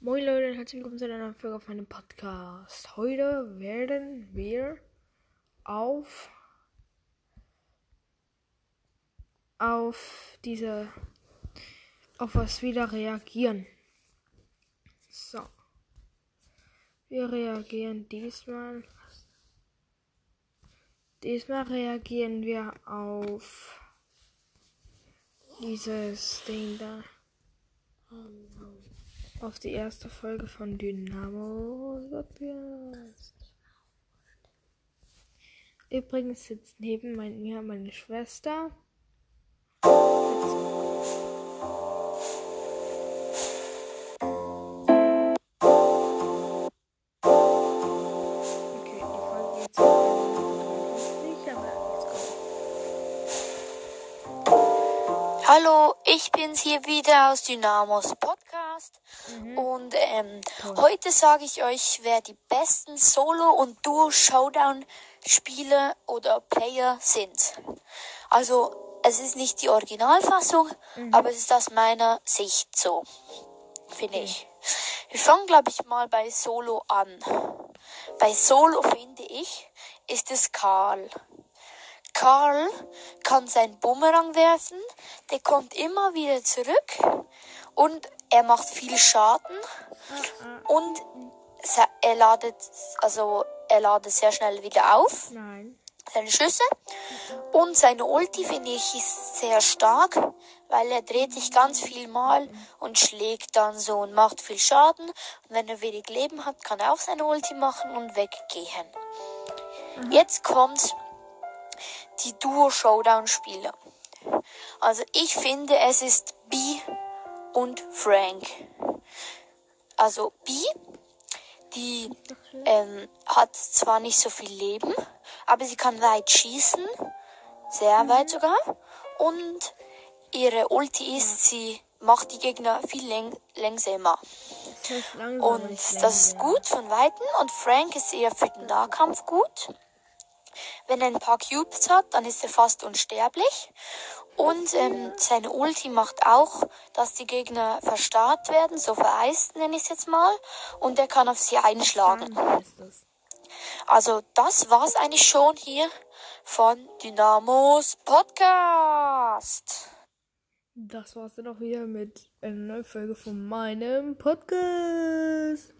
Moin Leute herzlich willkommen zu einer neuen Folge auf meinem Podcast. Heute werden wir auf auf diese auf was wieder reagieren. So. Wir reagieren diesmal. Diesmal reagieren wir auf dieses Ding da. Auf die erste Folge von Dynamo. Übrigens sitzt neben mir meine Schwester. Hallo, ich bin's hier wieder aus Dynamos Podcast und ähm, heute sage ich euch, wer die besten Solo- und Duo-Showdown-Spiele oder Player sind. Also es ist nicht die Originalfassung, aber es ist aus meiner Sicht so, finde ich. Wir fangen, glaube ich, mal bei Solo an. Bei Solo finde ich, ist es Karl. Karl kann seinen Bumerang werfen, der kommt immer wieder zurück und er macht viel Schaden und er ladet, also er ladet sehr schnell wieder auf, Nein. seine Schüsse. Und seine Ulti finde ich ist sehr stark, weil er dreht sich ganz viel mal und schlägt dann so und macht viel Schaden. Und wenn er wenig Leben hat, kann er auch seine Ulti machen und weggehen. Jetzt kommt die Duo-Showdown-Spiele. Also ich finde, es ist B und Frank. Also B, die ähm, hat zwar nicht so viel Leben, aber sie kann weit schießen, sehr weit sogar. Und ihre Ulti ist, sie macht die Gegner viel läng langsamer. Das Und das ist gut von Weitem. Und Frank ist eher für den Nahkampf gut. Wenn er ein paar Cubes hat, dann ist er fast unsterblich. Und ähm, seine Ulti macht auch, dass die Gegner verstarrt werden, so vereist nenne ich es jetzt mal. Und er kann auf sie einschlagen. Also das war's eigentlich schon hier von Dynamos Podcast. Das war's dann auch wieder mit einer neuen Folge von meinem Podcast.